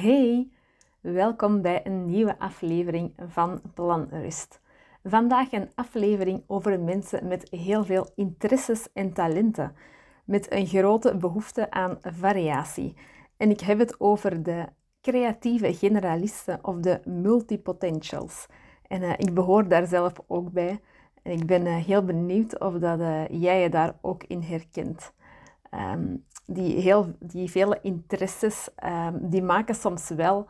Hey, welkom bij een nieuwe aflevering van Planrust. Vandaag een aflevering over mensen met heel veel interesses en talenten, met een grote behoefte aan variatie. En ik heb het over de creatieve generalisten of de multipotentials. En uh, ik behoor daar zelf ook bij. En ik ben uh, heel benieuwd of dat, uh, jij je daar ook in herkent. Um, die, heel, die vele interesses, um, die maken soms wel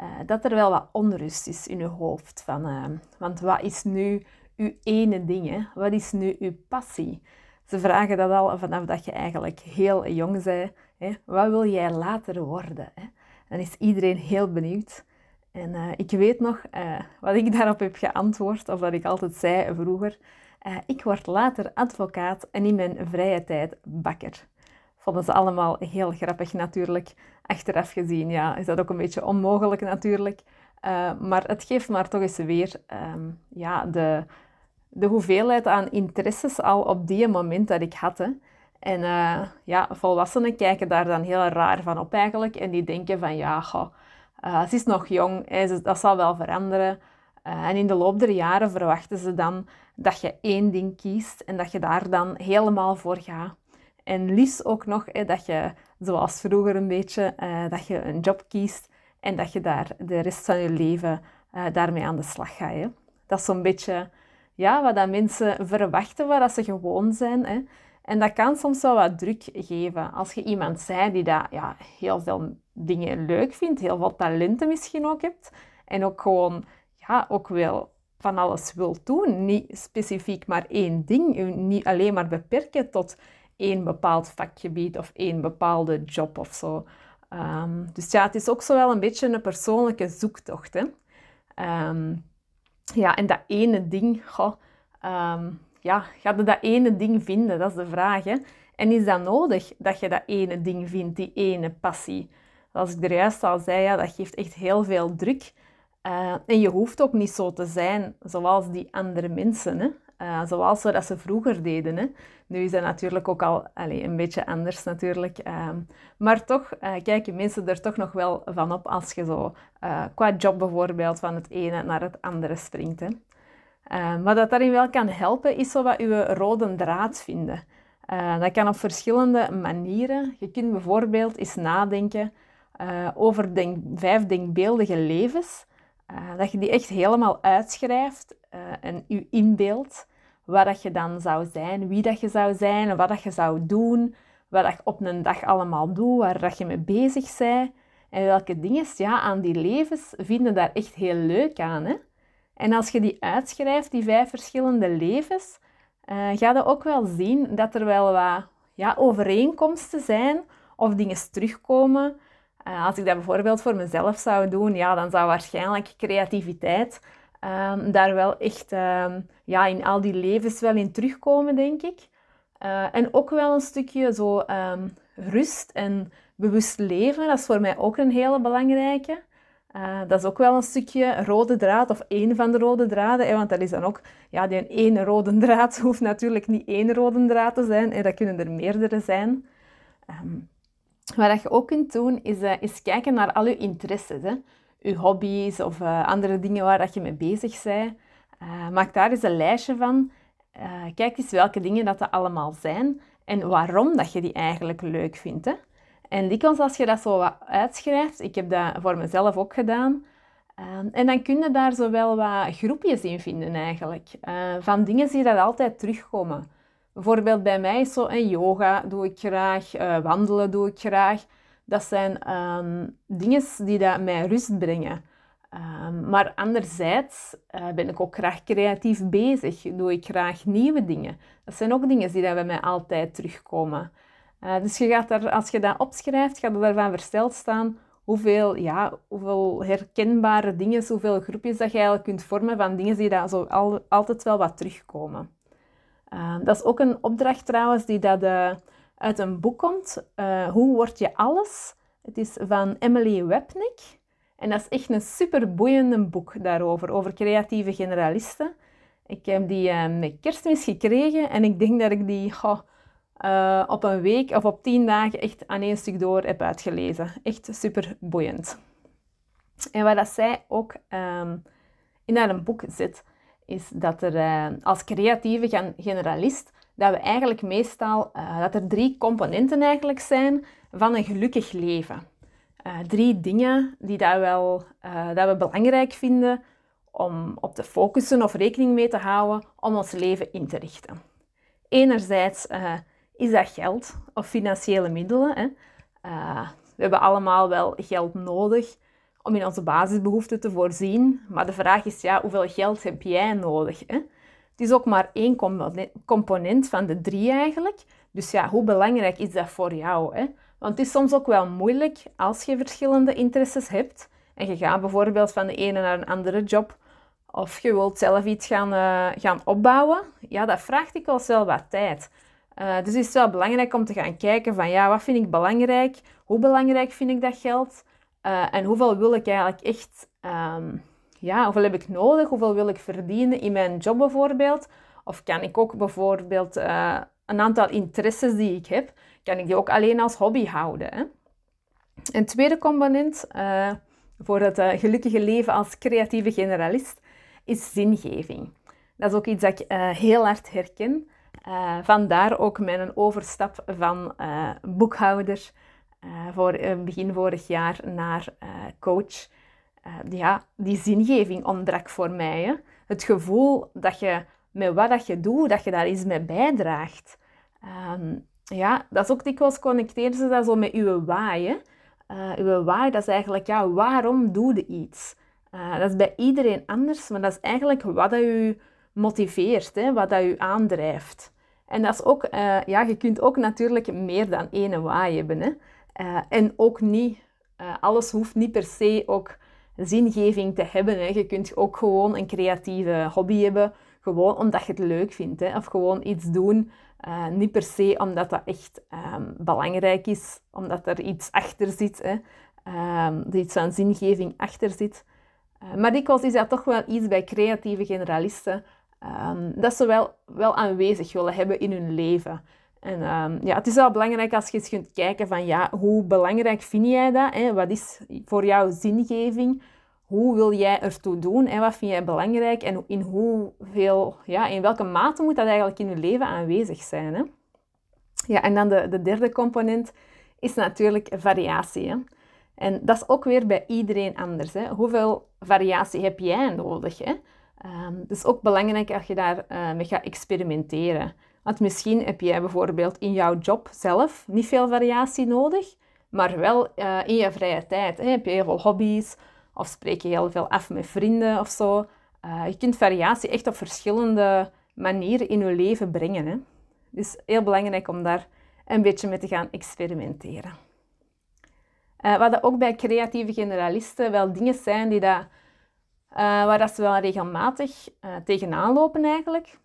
uh, dat er wel wat onrust is in je hoofd. Van, uh, want wat is nu uw ene ding? Hè? Wat is nu uw passie? Ze vragen dat al vanaf dat je eigenlijk heel jong bent. Hè? Wat wil jij later worden? Hè? Dan is iedereen heel benieuwd. En uh, ik weet nog wat ik daarop heb geantwoord, of wat ik altijd zei vroeger. ik word later advocaat en in mijn vrije tijd bakker vonden ze allemaal heel grappig natuurlijk. Achteraf gezien ja, is dat ook een beetje onmogelijk natuurlijk. Uh, maar het geeft maar toch eens weer um, ja, de, de hoeveelheid aan interesses al op die moment dat ik had. Hè. En uh, ja, volwassenen kijken daar dan heel raar van op eigenlijk. En die denken van ja, goh, uh, ze is nog jong, hè, dat zal wel veranderen. en in de loop der jaren verwachten ze dan dat je één ding kiest en dat je daar dan helemaal voor gaat. En liefst ook nog dat je, zoals vroeger een beetje, uh, dat je een job kiest en dat je daar de rest van je leven uh, daarmee aan de slag gaat. Hè. Dat is zo'n beetje ja, wat mensen verwachten, waar ze gewoon zijn. Hè. En dat kan soms wel wat druk geven. Als je iemand zei die dat, ja, heel veel dingen leuk vindt, heel veel talenten misschien ook hebt, en ook gewoon ja, ook wel van alles wil doen. Niet specifiek maar één ding. niet alleen maar beperken tot één bepaald vakgebied of één bepaalde job of zo. Um, dus ja, het is ook zo wel een beetje een persoonlijke zoektocht. Hè? Um, ja, en dat ene ding, goh, um, ja, ga je dat ene ding vinden? Dat is de vraag. Hè? En is dat nodig dat je dat ene ding vindt, die ene passie? Zoals ik er juist al zei, ja, dat geeft echt heel veel druk. Uh, en je hoeft ook niet zo te zijn zoals die andere mensen. Hè? Uh, zoals we dat ze vroeger deden. Hè. Nu is dat natuurlijk ook al een beetje anders natuurlijk. Uh, maar toch uh, kijken mensen er toch nog wel van op als je zo uh, qua job bijvoorbeeld van het ene naar het andere springt. Hè. wat dat daarin wel kan helpen is zo wat je rode draad vinden. dat kan op verschillende manieren. Je kunt bijvoorbeeld eens nadenken over denk, vijf denkbeeldige levens. dat je die echt helemaal uitschrijft en je inbeeldt wat dat je dan zou zijn, wie dat je zou zijn, wat dat je zou doen, wat dat je op een dag allemaal doet, waar dat je mee bezig bent. En welke dingen ja, aan die levens vinden daar echt heel leuk aan. Hè? En als je die uitschrijft, die vijf verschillende levens, uh, ga je ook wel zien dat er wel wat ja, overeenkomsten zijn of dingen terugkomen. Uh, als ik dat bijvoorbeeld voor mezelf zou doen, ja, dan zou waarschijnlijk creativiteit um, daar wel echt um, ja, in al die levens wel in terugkomen, denk ik. Uh, en ook wel een stukje zo um, rust en bewust leven. Dat is voor mij ook een hele belangrijke. Uh, dat is ook wel een stukje rode draad, of één van de rode draden. Hè, want dat is dan ook, ja, die ene rode draad hoeft natuurlijk niet één rode draad te zijn. Hè, dat kunnen er meerdere zijn. Wat je ook kunt doen, is, uh, is kijken naar al je interesses. Hè je hobby's of uh, andere dingen waar dat je mee bezig bent. Uh, maak daar eens een lijstje van. Uh, kijk eens welke dingen dat, dat allemaal zijn en waarom dat je die eigenlijk leuk vindt. Hè? En dikwijls als je dat zo wat uitschrijft, ik heb dat voor mezelf ook gedaan, en dan kun je daar zo wel wat groepjes in vinden eigenlijk. van dingen die dat altijd terugkomen. Bijvoorbeeld bij mij is zo, yoga doe ik graag, wandelen doe ik graag. Dat zijn um, dingen die dat mij rust brengen. Um, maar anderzijds uh, ben ik ook graag creatief bezig. Doe ik graag nieuwe dingen. Dat zijn ook dingen die dat bij mij altijd terugkomen. Uh, dus je gaat daar, als je dat opschrijft, gaat er daarvan versteld staan hoeveel, ja, hoeveel herkenbare dingen, hoeveel groepjes dat je eigenlijk kunt vormen van dingen die dat zo al, altijd wel wat terugkomen. Uh, dat is ook een opdracht trouwens die dat uit een boek komt. Uh, Hoe word je alles? Het is van Emily Webnick. En dat is echt een super boeiende boek daarover, over creatieve generalisten. Ik heb die uh, met kerstmis gekregen en ik denk dat ik die uh, op een week of op tien dagen echt aan één stuk door heb uitgelezen. Echt super boeiend. En wat dat zij ook um, in haar boek zit, is dat er als creatieve generalist, dat we eigenlijk meestal, uh, dat er drie componenten eigenlijk zijn van een gelukkig leven. Uh, drie dingen die dat, wel, dat we belangrijk vinden om op te focussen of rekening mee te houden om ons leven in te richten. Enerzijds is dat geld of financiële middelen. Hè. we hebben allemaal wel geld nodig om in onze basisbehoeften te voorzien. Maar de vraag is, ja, hoeveel geld heb jij nodig? Hè? Het is ook maar één component van de drie eigenlijk. Dus ja, hoe belangrijk is dat voor jou? Hè? Want het is soms ook wel moeilijk als je verschillende interesses hebt. En je gaat bijvoorbeeld van de ene naar een andere job. Of je wilt zelf iets gaan, uh, gaan opbouwen. Ja, dat vraagt ik wel wat tijd. Uh, dus het is wel belangrijk om te gaan kijken van ja, wat vind ik belangrijk? Hoe belangrijk vind ik dat geld? Uh, en hoeveel wil ik eigenlijk echt, um, ja, hoeveel heb ik nodig? Hoeveel wil ik verdienen in mijn job bijvoorbeeld? Of kan ik ook bijvoorbeeld uh, een aantal interesses die ik heb, kan ik die ook alleen als hobby houden? Een tweede component uh, voor het gelukkige leven als creatieve generalist is zingeving. Dat is ook iets dat ik heel hard herken. vandaar ook mijn overstap van boekhouder voor begin vorig jaar naar uh, coach. ja, die zingeving ontbrak voor mij. Hè. Het gevoel dat je met wat dat je doet, dat je daar iets mee bijdraagt. Um, ja, dat is ook dikwijls connecteren ze dat zo met uw why. uw why, dat is eigenlijk, ja, waarom doe je iets? dat is bij iedereen anders, maar dat is eigenlijk wat dat u motiveert, hè, wat dat u aandrijft. En dat is ook, ja, je kunt ook natuurlijk meer dan één why hebben. Hè. Uh, en ook niet, uh, alles hoeft niet per se ook zingeving te hebben. Hè. Je kunt ook gewoon een creatieve hobby hebben, gewoon omdat je het leuk vindt. Hè. Of gewoon iets doen, uh, niet per se omdat dat echt um, belangrijk is, omdat er iets achter zit, hè. Um, er iets van zingeving achter zit. maar dikwijls is dat toch wel iets bij creatieve generalisten, um, dat ze wel, wel aanwezig willen hebben in hun leven. En um, ja, het is wel belangrijk als je eens kunt kijken van ja, hoe belangrijk vind jij dat? Hè? Wat is voor jou zingeving? Hoe wil jij ertoe doen? En wat vind jij belangrijk? En in, hoeveel, ja, in welke mate moet dat eigenlijk in je leven aanwezig zijn? Hè? Ja, en dan de, de derde component is natuurlijk variatie. Hè? En dat is ook weer bij iedereen anders. Hè? Hoeveel variatie heb jij nodig? Hè? Um, het is ook belangrijk als je daarmee uh, mee gaat experimenteren. Want misschien heb jij bijvoorbeeld in jouw job zelf niet veel variatie nodig, maar wel uh, in je vrije tijd. Hè? Heb je heel veel hobby's of spreek je heel veel af met vrienden of zo. Uh, je kunt variatie echt op verschillende manieren in je leven brengen. Hè? Dus heel belangrijk om daar een beetje mee te gaan experimenteren. Uh, wat ook bij creatieve generalisten wel dingen zijn die dat, waar dat ze wel regelmatig tegenaan lopen eigenlijk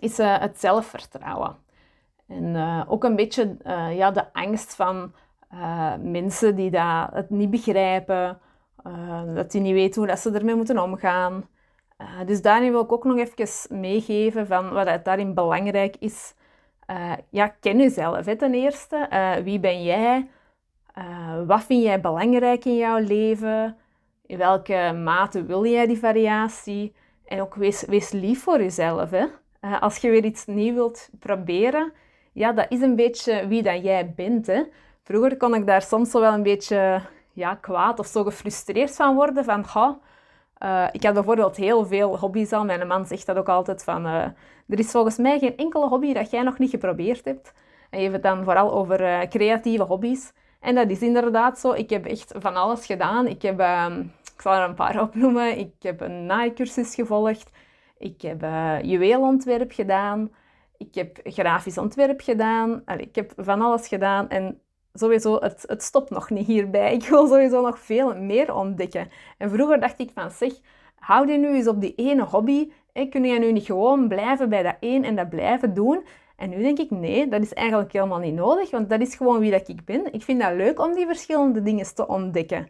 is uh, het zelfvertrouwen. En uh, ook een beetje uh, ja, de angst van mensen die dat het niet begrijpen, dat die niet weten hoe dat ze ermee moeten omgaan. dus daarin wil ik ook nog even meegeven van wat het daarin belangrijk is. ja, ken jezelf hè, ten eerste. wie ben jij? wat vind jij belangrijk in jouw leven? In welke mate wil jij die variatie? En ook wees, wees lief voor jezelf. Hè? Uh, als je weer iets nieuws wilt proberen, ja, dat is een beetje wie dat jij bent. Hè. Vroeger kon ik daar soms wel een beetje ja, kwaad of zo gefrustreerd van worden. Van, uh, ik had bijvoorbeeld heel veel hobby's al. Mijn man zegt dat ook altijd van... Uh, er is volgens mij geen enkele hobby dat jij nog niet geprobeerd hebt. En het dan vooral over creatieve hobby's. En dat is inderdaad zo. Ik heb echt van alles gedaan. Ik heb... Ehm, ik zal er een paar opnoemen. Ik heb een naaicursus gevolgd. Ik heb uh, juweelontwerp gedaan. Ik heb grafisch ontwerp gedaan. Ik heb van alles gedaan. En sowieso, het, het stopt nog niet hierbij. Ik wil sowieso nog veel meer ontdekken. En vroeger dacht ik van, zeg, hou je nu eens op die ene hobby. En kun je nu niet gewoon blijven bij dat één en dat blijven doen? En nu denk ik, nee, dat is eigenlijk helemaal niet nodig. Want dat is gewoon wie dat ik ben. Ik vind dat leuk om die verschillende dingen te ontdekken.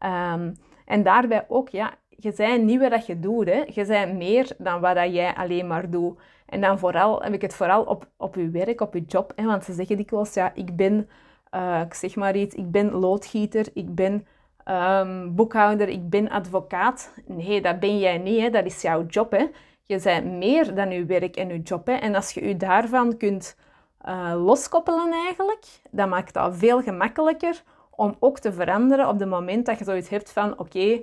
Um, en daarbij ook, ja, je bent niet wat je doet. Hè. Je bent meer dan wat jij alleen maar doet. En dan vooral heb ik het vooral op, op je werk, op je job. Hè. Want ze zeggen dikwijls, ja, ik ben, uh, ik zeg maar iets, ik ben loodgieter, ik ben um, boekhouder, ik ben advocaat. Nee, dat ben jij niet. Hè. Dat is jouw job. Hè. Je bent meer dan je werk en je job. Hè. En als je je daarvan kunt uh, loskoppelen eigenlijk, dan maakt dat veel gemakkelijker om ook te veranderen op het moment dat je zoiets hebt van oké,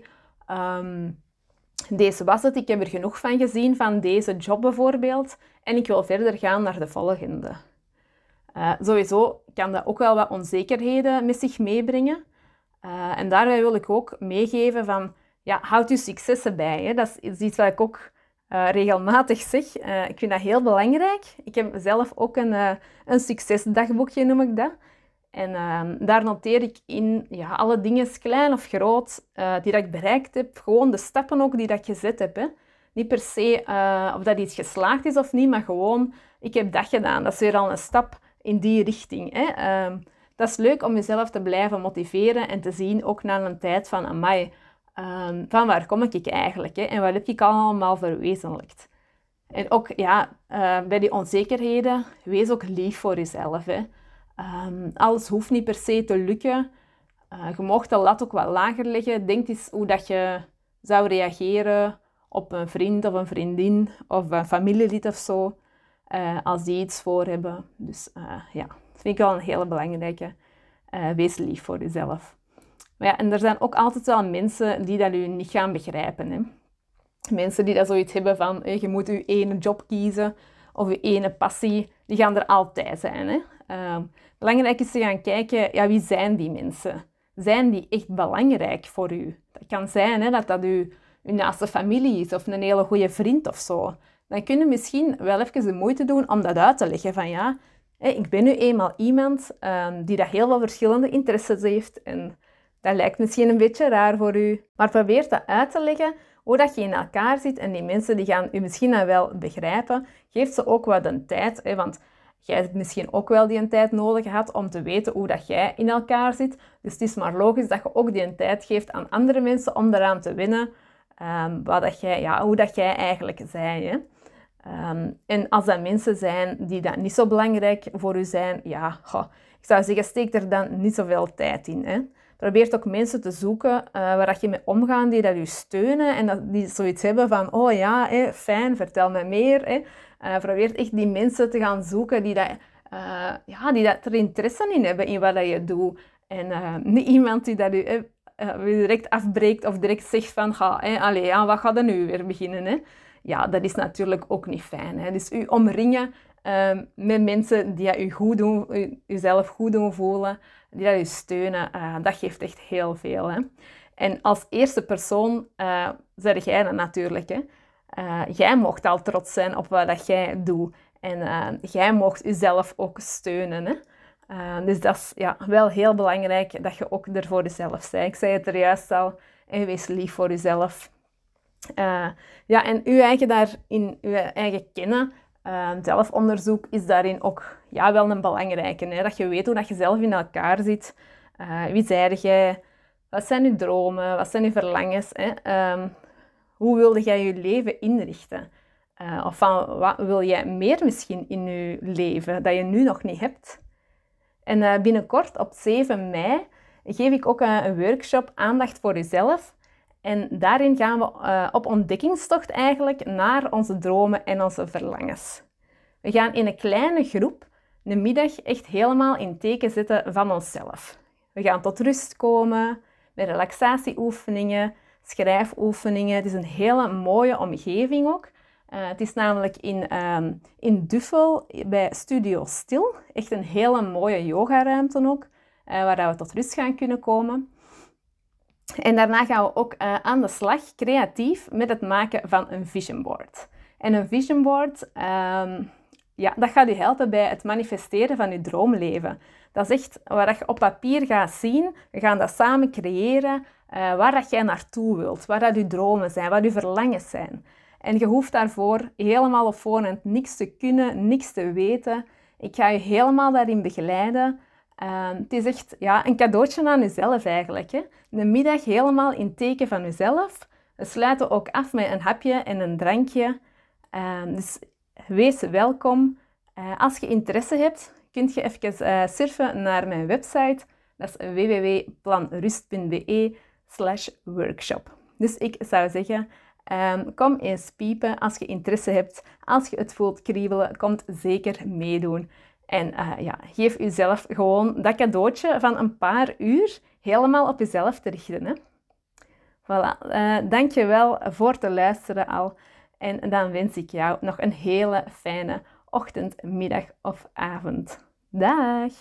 ehm, deze was het, ik heb er genoeg van gezien, van deze job bijvoorbeeld, en ik wil verder gaan naar de volgende. Uh, sowieso kan dat ook wel wat onzekerheden met zich meebrengen. Uh, en daarbij wil ik ook meegeven van, ja, houd je successen bij. Hè. Dat is iets wat ik ook uh, regelmatig zeg. ik vind dat heel belangrijk. Ik heb zelf ook een, een succesdagboekje, noem ik dat. En ehm, daar noteer ik in ja, alle dingen, klein of groot, uh, die dat ik bereikt heb. Gewoon de stappen ook die dat ik gezet heb. Hè. Niet per se uh, of dat iets geslaagd is of niet, maar gewoon, ik heb dat gedaan. Dat is weer al een stap in die richting. Hè. Uh, dat is leuk om jezelf te blijven motiveren en te zien, ook na een tijd van, amai, um, van waar kom ik eigenlijk? Hè? En wat heb ik allemaal verwezenlijkt? En ook ja, uh, bij die onzekerheden, wees ook lief voor jezelf. Hè. Um, alles hoeft niet per se te lukken. Uh, je mag de lat ook wat lager leggen. Denk eens hoe dat je zou reageren op een vriend of een vriendin of een familielid of zo, uh, als die iets voor hebben. Dus uh, ja, dat vind ik wel een hele belangrijke. wees lief voor jezelf. Maar ja, en er zijn ook altijd wel mensen die dat u niet gaan begrijpen. Hè. Mensen die dat zoiets hebben van, je moet je ene job kiezen of je ene passie, die gaan er altijd zijn. Hè. Ehm, belangrijk is te gaan kijken, ja, wie zijn die mensen? Zijn die echt belangrijk voor u? Dat kan zijn hè, dat dat u, uw naaste familie is of een hele goede vriend of zo. Dan kun je misschien wel even de moeite doen om dat uit te leggen. Van ja, ik ben nu eenmaal iemand um, die dat heel veel verschillende interesses heeft. En dat lijkt misschien een beetje raar voor u. Maar probeer dat uit te leggen hoe dat je in elkaar zit. En die mensen die gaan u misschien dan wel begrijpen. Geef ze ook wat een tijd. Hè, want Jij hebt misschien ook wel die een tijd nodig gehad om te weten hoe dat jij in elkaar zit. Dus het is maar logisch dat je ook die een tijd geeft aan andere mensen om daaraan te winnen. Um, wat dat jij, ja, hoe dat jij eigenlijk. Hè? Um, en als dat mensen zijn die dat niet zo belangrijk voor u zijn, ja, ik zou zeggen, steek er dan niet zoveel tijd in. Hè? Probeer ook mensen te zoeken uh, waar je mee omgaan, die dat u steunen en dat die zoiets hebben van, oh ja, fijn, vertel me meer. Uh, probeer echt die mensen te gaan zoeken die, dat, uh, ja, die dat er interesse in hebben in wat dat je doet. En niet iemand die dat u direct afbreekt of direct zegt van, ga, allez, ja, wat gaat er nu weer beginnen? Ja, dat is natuurlijk ook niet fijn. Hè? Dus u omringen met mensen die u goed doen, uzelf goed doen voelen, die dat u steunen, dat geeft echt heel veel. Hè? En als eerste persoon uh, zeg jij dat natuurlijk. Uh, jij mocht al trots zijn op wat dat jij doet. En jij mocht jezelf ook steunen. Hè? Dus dat is ja, wel heel belangrijk dat je ook er voor jezelf bent. Ik zei het er juist al. En wees lief voor jezelf. ja, en uw eigen, daarin, uw eigen kennen, zelfonderzoek is daarin ook ja, wel een belangrijke. Hè? Dat je weet hoe dat je zelf in elkaar zit. wie zei jij? Wat zijn je dromen? Wat zijn je verlangens? Hè? Um, hoe wilde jij je leven inrichten? Uh, of van, wat wil jij meer misschien in je leven dat je nu nog niet hebt? En uh, binnenkort op 7 mei geef ik ook een workshop aandacht voor jezelf. En daarin gaan we uh, op ontdekkingstocht eigenlijk naar onze dromen en onze verlangens. We gaan in een kleine groep een middag echt helemaal in teken zetten van onszelf. We gaan tot rust komen met relaxatieoefeningen, schrijfoefeningen. Het is een hele mooie omgeving ook. Uh, het is namelijk in, um, in Duffel bij Studio Stil. Echt een hele mooie yogaruimte ook, uh, waar we tot rust gaan kunnen komen. En daarna gaan we ook uh, aan de slag, creatief, met het maken van een vision board. En een vision board, um, ja, dat gaat u helpen bij het manifesteren van uw droomleven. Dat is echt wat je op papier gaat zien. We gaan dat samen creëren. Uh, waar dat jij naartoe wilt, waar dat je dromen zijn, wat je verlangens zijn. En je hoeft daarvoor helemaal op voorhand niks te kunnen, niks te weten. Ik ga je helemaal daarin begeleiden. Uh, het is echt ja, een cadeautje aan jezelf eigenlijk. Hè? Een middag helemaal in teken van jezelf. We sluiten ook af met een hapje en een drankje. Uh, dus wees welkom. Uh, als je interesse hebt, kun je even surfen naar mijn website. Dat is www.planrust.be slash workshop. Dus ik zou zeggen, um, kom eens piepen als je interesse hebt. Als je het voelt kriebelen, kom zeker meedoen. En uh, ja, geef jezelf gewoon dat cadeautje van een paar uur helemaal op jezelf te richten. Hè? Voilà. Uh, Dank je wel voor te luisteren al. En dan wens ik jou nog een hele fijne ochtend, middag of avond. Dag!